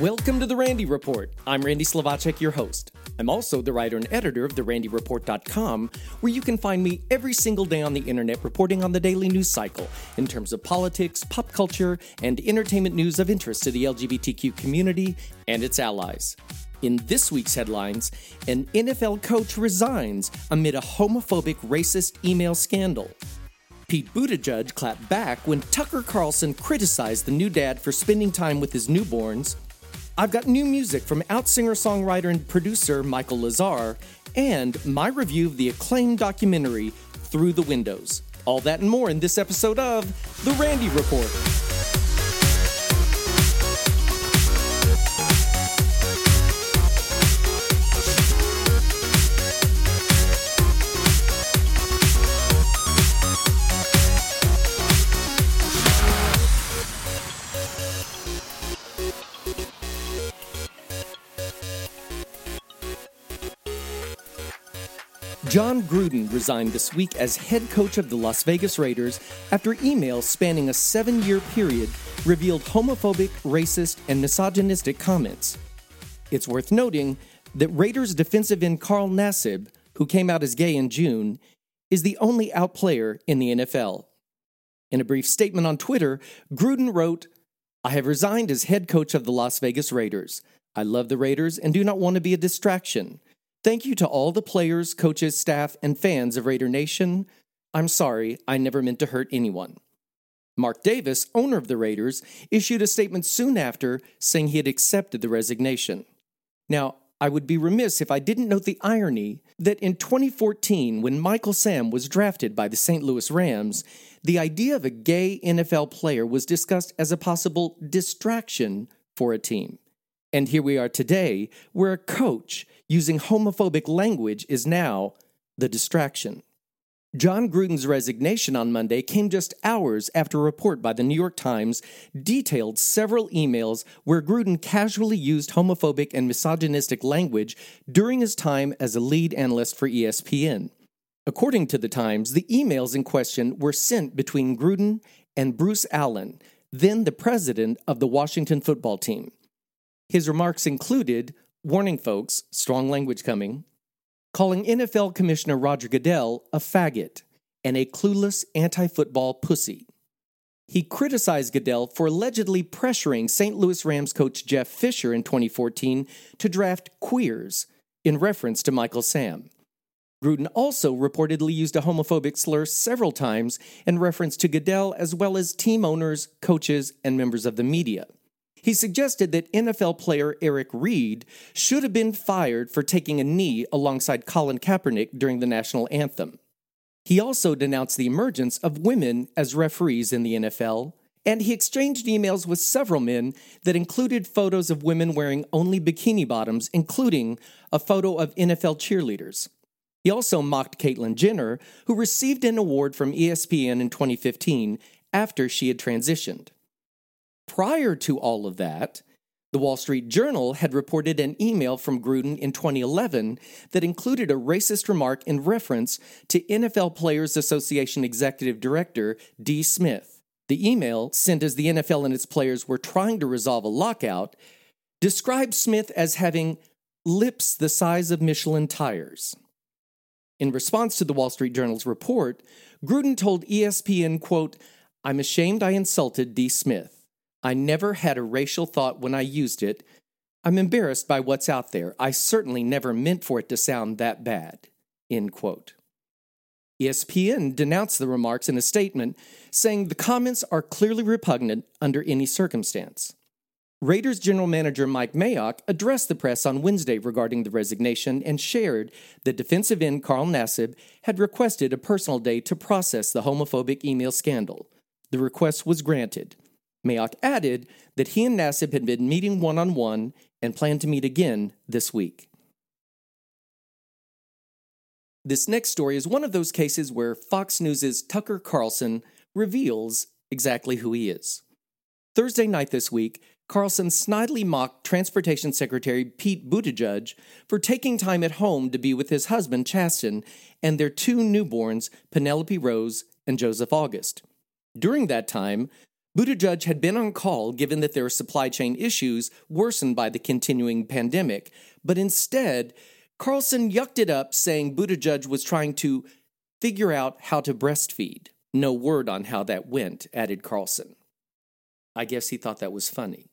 Welcome to the Randy Report. I'm Randy Slovacek, your host. I'm also the writer and editor of therandyreport.com, where you can find me every single day on the internet reporting on the daily news cycle in terms of politics, pop culture, and entertainment news of interest to the LGBTQ community and its allies. In this week's headlines, an NFL coach resigns amid a homophobic racist email scandal. Pete Buttigieg clapped back when Tucker Carlson criticized the new dad for spending time with his newborns. I've got new music from out singer songwriter and producer Michael Lazar, and my review of the acclaimed documentary Through the Windows. All that and more in this episode of The Randy Report. Jon Gruden resigned this week as head coach of the Las Vegas Raiders after emails spanning a seven year period revealed homophobic, racist, and misogynistic comments. It's worth noting that Raiders defensive end Carl Nassib, who came out as gay in June, is the only out player in the NFL. In a brief statement on Twitter, Gruden wrote, I have resigned as head coach of the Las Vegas Raiders. I love the Raiders and do not want to be a distraction. Thank you to all the players, coaches, staff, and fans of Raider Nation. I'm sorry, I never meant to hurt anyone. Mark Davis, owner of the Raiders, issued a statement soon after saying he had accepted the resignation. Now, I would be remiss if I didn't note the irony that in 2014, when Michael Sam was drafted by the St. Louis Rams, the idea of a gay NFL player was discussed as a possible distraction for a team. And here we are today, where a coach using homophobic language is now the distraction. Jon Gruden's resignation on Monday came just hours after a report by the New York Times detailed several emails where Gruden casually used homophobic and misogynistic language during his time as a lead analyst for ESPN. According to the Times, the emails in question were sent between Gruden and Bruce Allen, then the president of the Washington football team. His remarks included warning folks, strong language coming, calling NFL Commissioner Roger Goodell a faggot and a clueless anti football pussy. He criticized Goodell for allegedly pressuring St. Louis Rams coach Jeff Fisher in 2014 to draft queers in reference to Michael Sam. Gruden also reportedly used a homophobic slur several times in reference to Goodell as well as team owners, coaches, and members of the media. He suggested that NFL player Eric Reid should have been fired for taking a knee alongside Colin Kaepernick during the national anthem. He also denounced the emergence of women as referees in the NFL, and he exchanged emails with several men that included photos of women wearing only bikini bottoms, including a photo of NFL cheerleaders. He also mocked Caitlyn Jenner, who received an award from ESPN in 2015 after she had transitioned. Prior to all of that, the Wall Street Journal had reported an email from Gruden in 2011 that included a racist remark in reference to NFL Players Association Executive Director D. Smith. The email, sent as the NFL and its players were trying to resolve a lockout, described Smith as having lips the size of Michelin tires. In response to the Wall Street Journal's report, Gruden told ESPN, quote, I'm ashamed I insulted D. Smith. I never had a racial thought when I used it. I'm embarrassed by what's out there. I certainly never meant for it to sound that bad. End quote. ESPN denounced the remarks in a statement, saying the comments are clearly repugnant under any circumstance. Raiders general manager Mike Mayock addressed the press on Wednesday regarding the resignation and shared that defensive end Carl Nassib had requested a personal day to process the homophobic email scandal. The request was granted. Mayock added that he and Nassib had been meeting one on one and planned to meet again this week. This next story is one of those cases where Fox News' Tucker Carlson reveals exactly who he is. Thursday night this week, Carlson snidely mocked Transportation Secretary Pete Buttigieg for taking time at home to be with his husband, Chasten, and their two newborns, Penelope Rose and Joseph August. During that time, Buttigieg had been on call given that there their supply chain issues worsened by the continuing pandemic, but instead, Carlson yucked it up saying Buttigieg was trying to figure out how to breastfeed. No word on how that went, added Carlson. I guess he thought that was funny.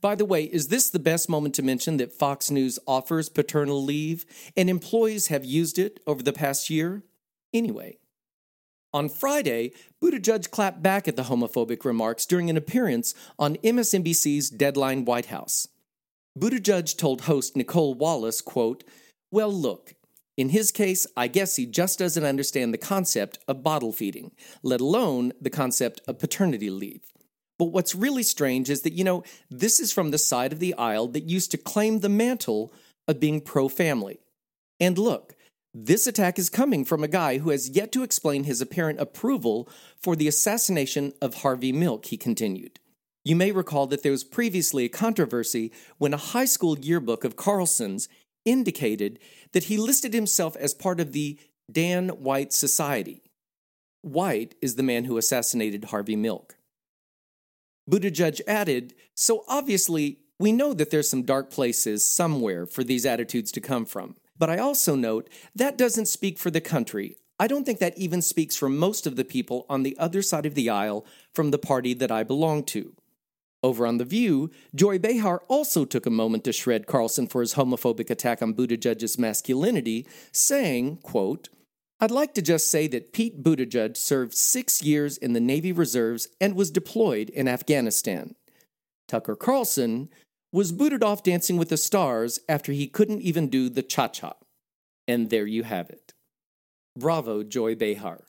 By the way, is this the best moment to mention that Fox News offers paternal leave and employees have used it over the past year? Anyway, on Friday, Buttigieg clapped back at the homophobic remarks during an appearance on MSNBC's Deadline White House. Buttigieg told host Nicolle Wallace, quote, Well, look, in his case, I guess he just doesn't understand the concept of bottle feeding, let alone the concept of paternity leave. But what's really strange is that, you know, this is from the side of the aisle that used to claim the mantle of being pro family. And look, this attack is coming from a guy who has yet to explain his apparent approval for the assassination of Harvey Milk, he continued. You may recall that there was previously a controversy when a high school yearbook of Carlson's indicated that he listed himself as part of the Dan White Society. White is the man who assassinated Harvey Milk. Buttigieg added, So obviously, we know that there's some dark places somewhere for these attitudes to come from. But I also note that doesn't speak for the country. I don't think that even speaks for most of the people on the other side of the aisle from the party that I belong to. Over on The View, Joy Behar also took a moment to shred Carlson for his homophobic attack on Buttigieg's masculinity, saying, quote, I'd like to just say that Pete Buttigieg served six years in the Navy Reserves and was deployed in Afghanistan. Tucker Carlson was booted off Dancing with the Stars after he couldn't even do the cha cha. And there you have it. Bravo, Joy Behar.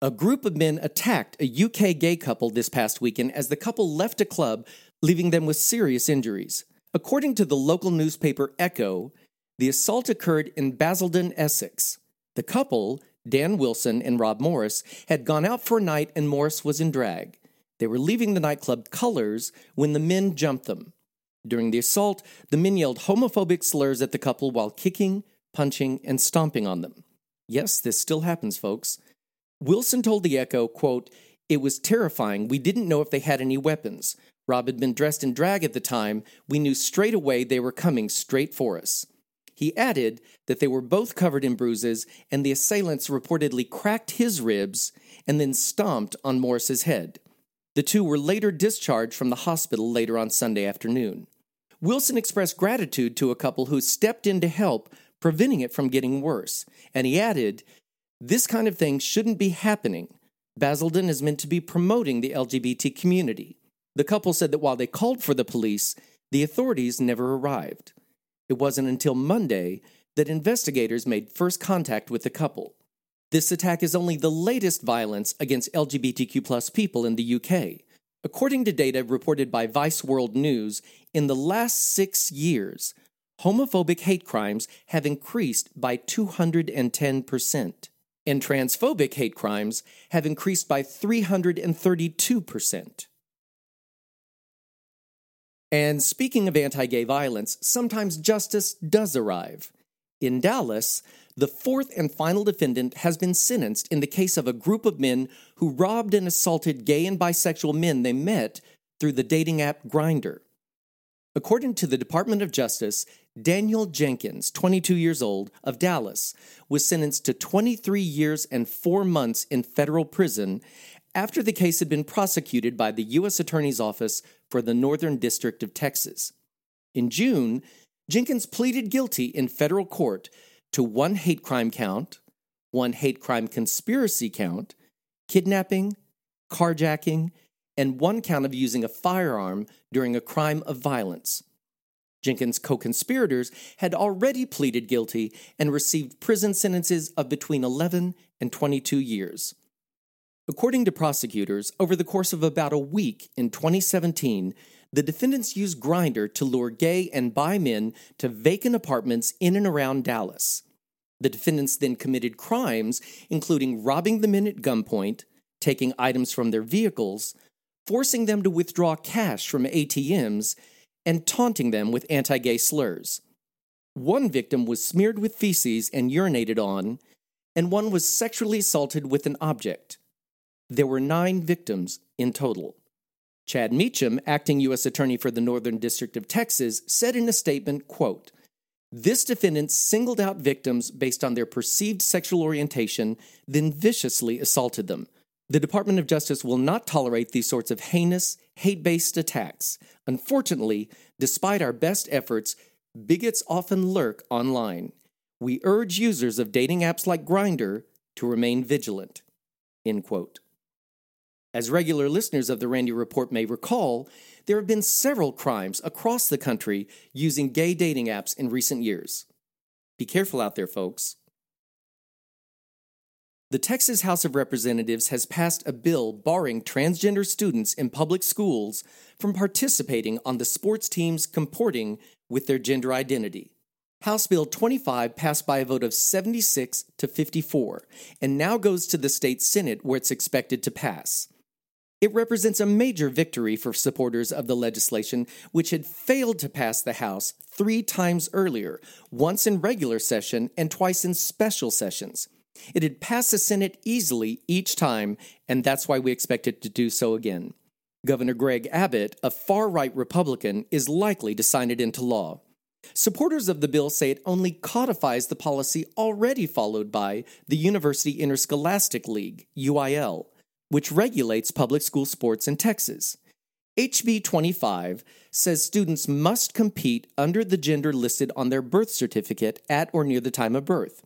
A group of men attacked a UK gay couple this past weekend as the couple left a club, leaving them with serious injuries. According to the local newspaper Echo, the assault occurred in Basildon, Essex. The couple, Dan Wilson and Rob Morris, had gone out for a night and Morris was in drag. They were leaving the nightclub Colors when the men jumped them. During the assault, the men yelled homophobic slurs at the couple while kicking, punching, and stomping on them. Yes, this still happens, folks. Wilson told the Echo, quote, It was terrifying. We didn't know if they had any weapons. Rob had been dressed in drag at the time. We knew straight away they were coming straight for us. He added that they were both covered in bruises, and the assailants reportedly cracked his ribs and then stomped on Morris's head. The two were later discharged from the hospital later on Sunday afternoon. Wilson expressed gratitude to a couple who stepped in to help, preventing it from getting worse, and he added, This kind of thing shouldn't be happening. Basildon is meant to be promoting the LGBT community. The couple said that while they called for the police, the authorities never arrived. It wasn't until Monday that investigators made first contact with the couple. This attack is only the latest violence against LGBTQ people in the UK. According to data reported by Vice World News, in the last six years, homophobic hate crimes have increased by 210%, and transphobic hate crimes have increased by 332%. And speaking of anti gay violence, sometimes justice does arrive. In Dallas, the fourth and final defendant has been sentenced in the case of a group of men who robbed and assaulted gay and bisexual men they met through the dating app Grindr. According to the Department of Justice, Daniel Jenkins, 22 years old, of Dallas, was sentenced to 23 years and 4 months in federal prison after the case had been prosecuted by the U.S. Attorney's Office for the Northern District of Texas. In June, Jenkins pleaded guilty in federal court to one hate crime count, one hate crime conspiracy count, kidnapping, carjacking, and one count of using a firearm during a crime of violence. Jenkins' co conspirators had already pleaded guilty and received prison sentences of between 11 and 22 years. According to prosecutors, over the course of about a week in 2017, the defendants used Grindr to lure gay and bi men to vacant apartments in and around Dallas. The defendants then committed crimes, including robbing the men at gunpoint, taking items from their vehicles, forcing them to withdraw cash from ATMs, and taunting them with anti gay slurs. One victim was smeared with feces and urinated on, and one was sexually assaulted with an object. There were nine victims in total. Chad Meacham, acting U.S. Attorney for the Northern District of Texas, said in a statement, quote, this defendant singled out victims based on their perceived sexual orientation, then viciously assaulted them. The Department of Justice will not tolerate these sorts of heinous, hate based attacks. Unfortunately, despite our best efforts, bigots often lurk online. We urge users of dating apps like Grindr to remain vigilant. End quote. As regular listeners of the Randy Report may recall, there have been several crimes across the country using gay dating apps in recent years. Be careful out there, folks. The Texas House of Representatives has passed a bill barring transgender students in public schools from participating on the sports teams comporting with their gender identity. House Bill 25 passed by a vote of 76 to 54 and now goes to the state Senate where it's expected to pass. It represents a major victory for supporters of the legislation, which had failed to pass the House three times earlier, once in regular session and twice in special sessions. It had passed the Senate easily each time, and that's why we expect it to do so again. Governor Greg Abbott, a far right Republican, is likely to sign it into law. Supporters of the bill say it only codifies the policy already followed by the University Interscholastic League, UIL, which regulates public school sports in Texas. HB 25 says students must compete under the gender listed on their birth certificate at or near the time of birth.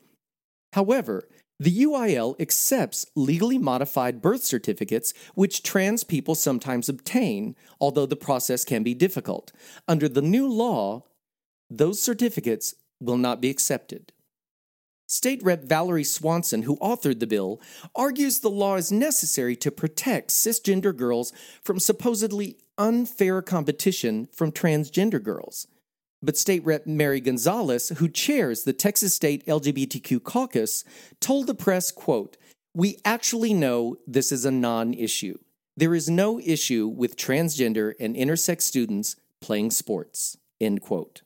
However, the UIL accepts legally modified birth certificates, which trans people sometimes obtain, although the process can be difficult. Under the new law, those certificates will not be accepted. State Rep Valerie Swanson, who authored the bill, argues the law is necessary to protect cisgender girls from supposedly unfair competition from transgender girls. But State Rep Mary Gonzalez, who chairs the Texas State LGBTQ caucus, told the press, quote, "We actually know this is a non-issue. There is no issue with transgender and intersex students playing sports." End quote.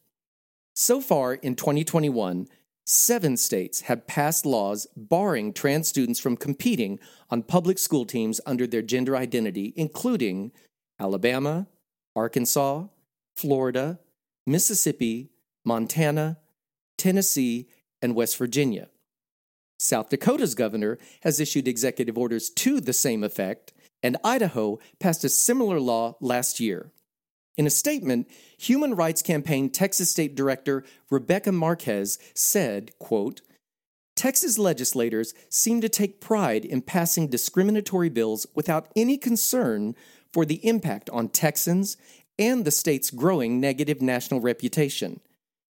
So far in 2021, seven states have passed laws barring trans students from competing on public school teams under their gender identity, including Alabama, Arkansas, Florida, Mississippi, Montana, Tennessee, and West Virginia. South Dakota's governor has issued executive orders to the same effect, and Idaho passed a similar law last year. In a statement, Human Rights Campaign Texas State Director Rebecca Marquez said, quote, Texas legislators seem to take pride in passing discriminatory bills without any concern for the impact on Texans and the state's growing negative national reputation.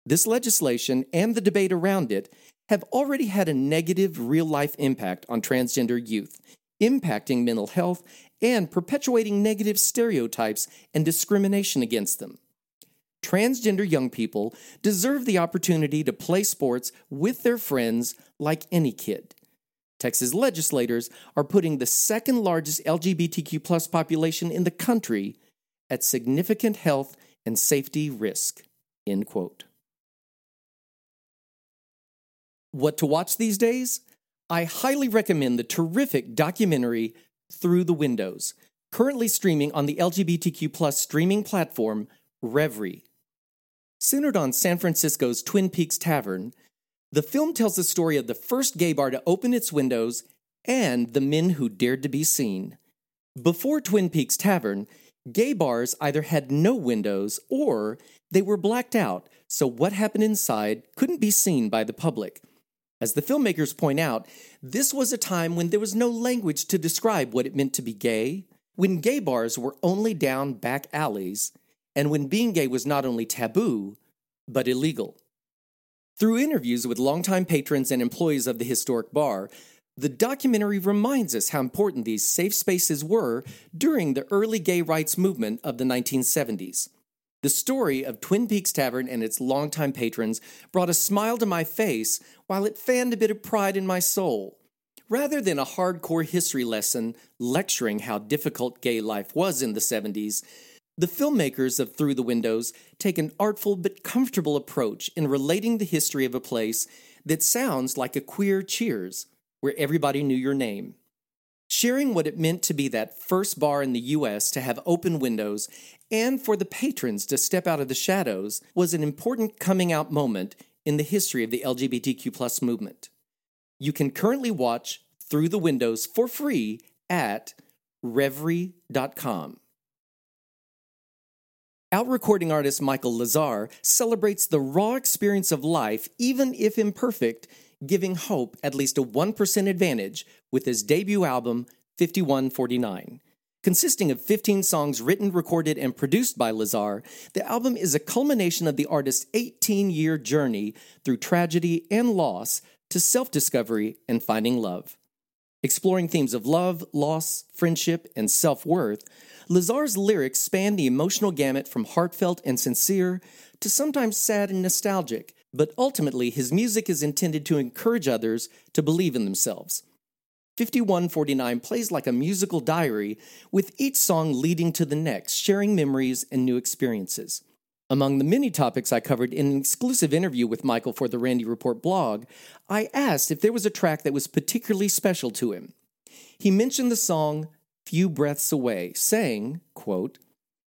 This legislation and the debate around it have already had a negative real life impact on transgender youth, impacting mental health and perpetuating negative stereotypes and discrimination against them. Transgender young people deserve the opportunity to play sports with their friends like any kid. Texas legislators are putting the second largest LGBTQ plus population in the country at significant health and safety risk. End quote. What to watch these days? I highly recommend the terrific documentary through the Windows, currently streaming on the LGBTQ plus streaming platform Revry. Centered on San Francisco's Twin Peaks Tavern, the film tells the story of the first gay bar to open its windows and the men who dared to be seen. Before Twin Peaks Tavern, gay bars either had no windows or they were blacked out, so what happened inside couldn't be seen by the public. As the filmmakers point out, this was a time when there was no language to describe what it meant to be gay, when gay bars were only down back alleys, and when being gay was not only taboo, but illegal. Through interviews with longtime patrons and employees of the historic bar, the documentary reminds us how important these safe spaces were during the early gay rights movement of the 1970s. The story of Twin Peaks Tavern and its longtime patrons brought a smile to my face while it fanned a bit of pride in my soul. Rather than a hardcore history lesson lecturing how difficult gay life was in the 70s, the filmmakers of Through the Windows take an artful but comfortable approach in relating the history of a place that sounds like a queer Cheers, where everybody knew your name. Sharing what it meant to be that first bar in the US to have open windows and for the patrons to step out of the shadows was an important coming out moment in the history of the LGBTQ movement. You can currently watch Through the Windows for free at revry.com. Out recording artist Michael Lazar celebrates the raw experience of life, even if imperfect, giving hope at least a 1% advantage with his debut album, 5149. Consisting of 15 songs written, recorded, and produced by Lazar, the album is a culmination of the artist's 18 year journey through tragedy and loss to self discovery and finding love. Exploring themes of love, loss, friendship, and self worth, Lazar's lyrics span the emotional gamut from heartfelt and sincere to sometimes sad and nostalgic, but ultimately his music is intended to encourage others to believe in themselves. 5149 plays like a musical diary, with each song leading to the next, sharing memories and new experiences. Among the many topics I covered in an exclusive interview with Michael for the Randy Report blog, I asked if there was a track that was particularly special to him. He mentioned the song Few Breaths Away, saying, quote,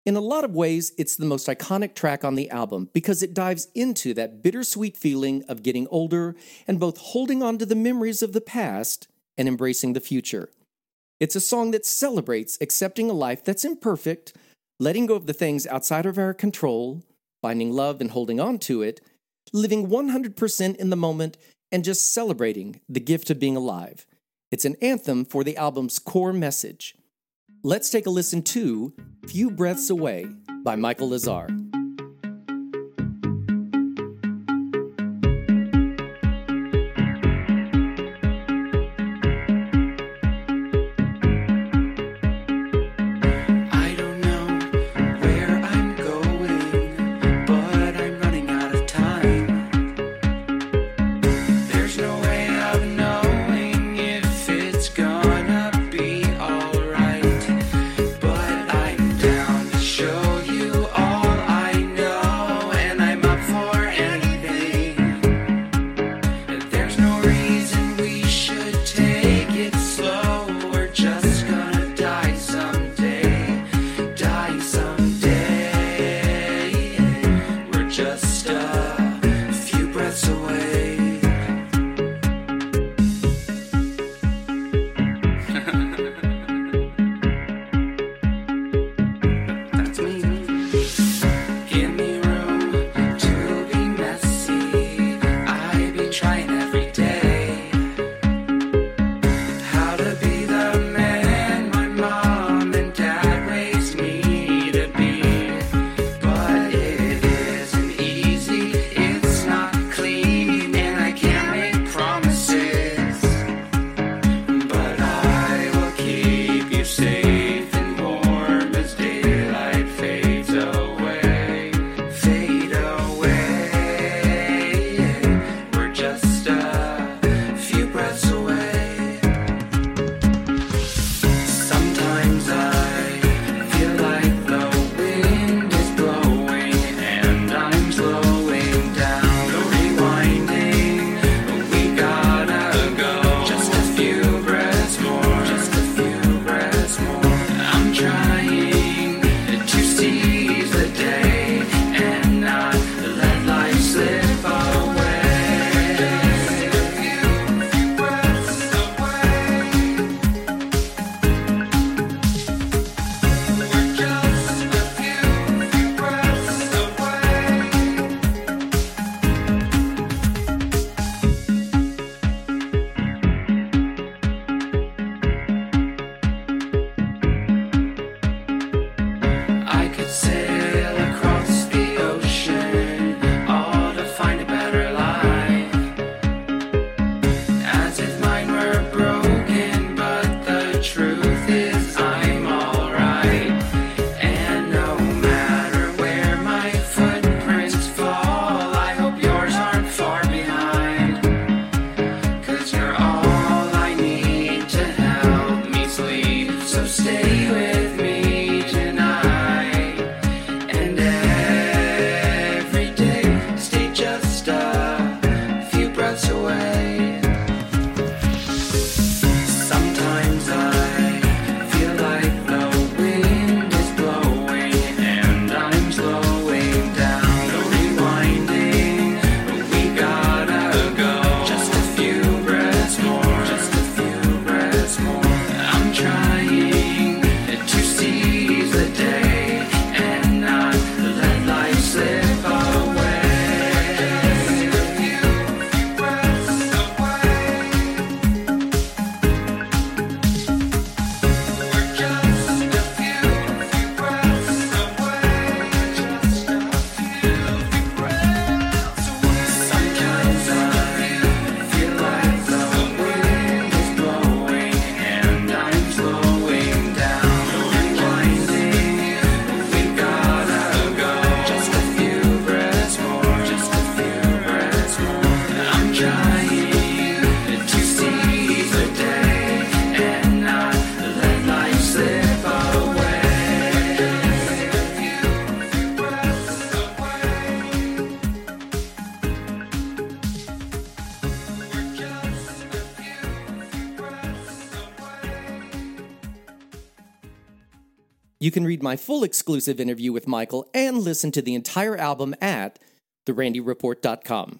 in a lot of ways, it's the most iconic track on the album because it dives into that bittersweet feeling of getting older and both holding on to the memories of the past and embracing the future. It's a song that celebrates accepting a life that's imperfect, letting go of the things outside of our control, finding love and holding on to it, living 100% in the moment, and just celebrating the gift of being alive. It's an anthem for the album's core message. Let's take a listen to Few Breaths Away by Michael Lazar. You can read my full exclusive interview with Michael and listen to the entire album at therandyreport.com.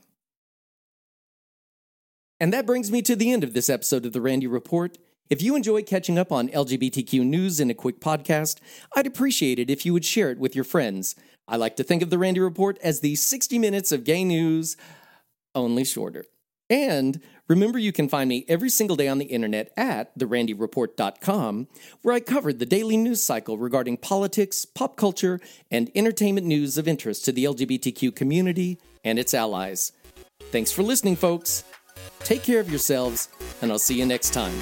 And that brings me to the end of this episode of The Randy Report. If you enjoy catching up on LGBTQ news in a quick podcast, I'd appreciate it if you would share it with your friends. I like to think of The Randy Report as the 60 minutes of gay news, only shorter. And remember, you can find me every single day on the internet at therandyreport.com, where I covered the daily news cycle regarding politics, pop culture, and entertainment news of interest to the LGBTQ community and its allies. Thanks for listening, folks. Take care of yourselves, and I'll see you next time.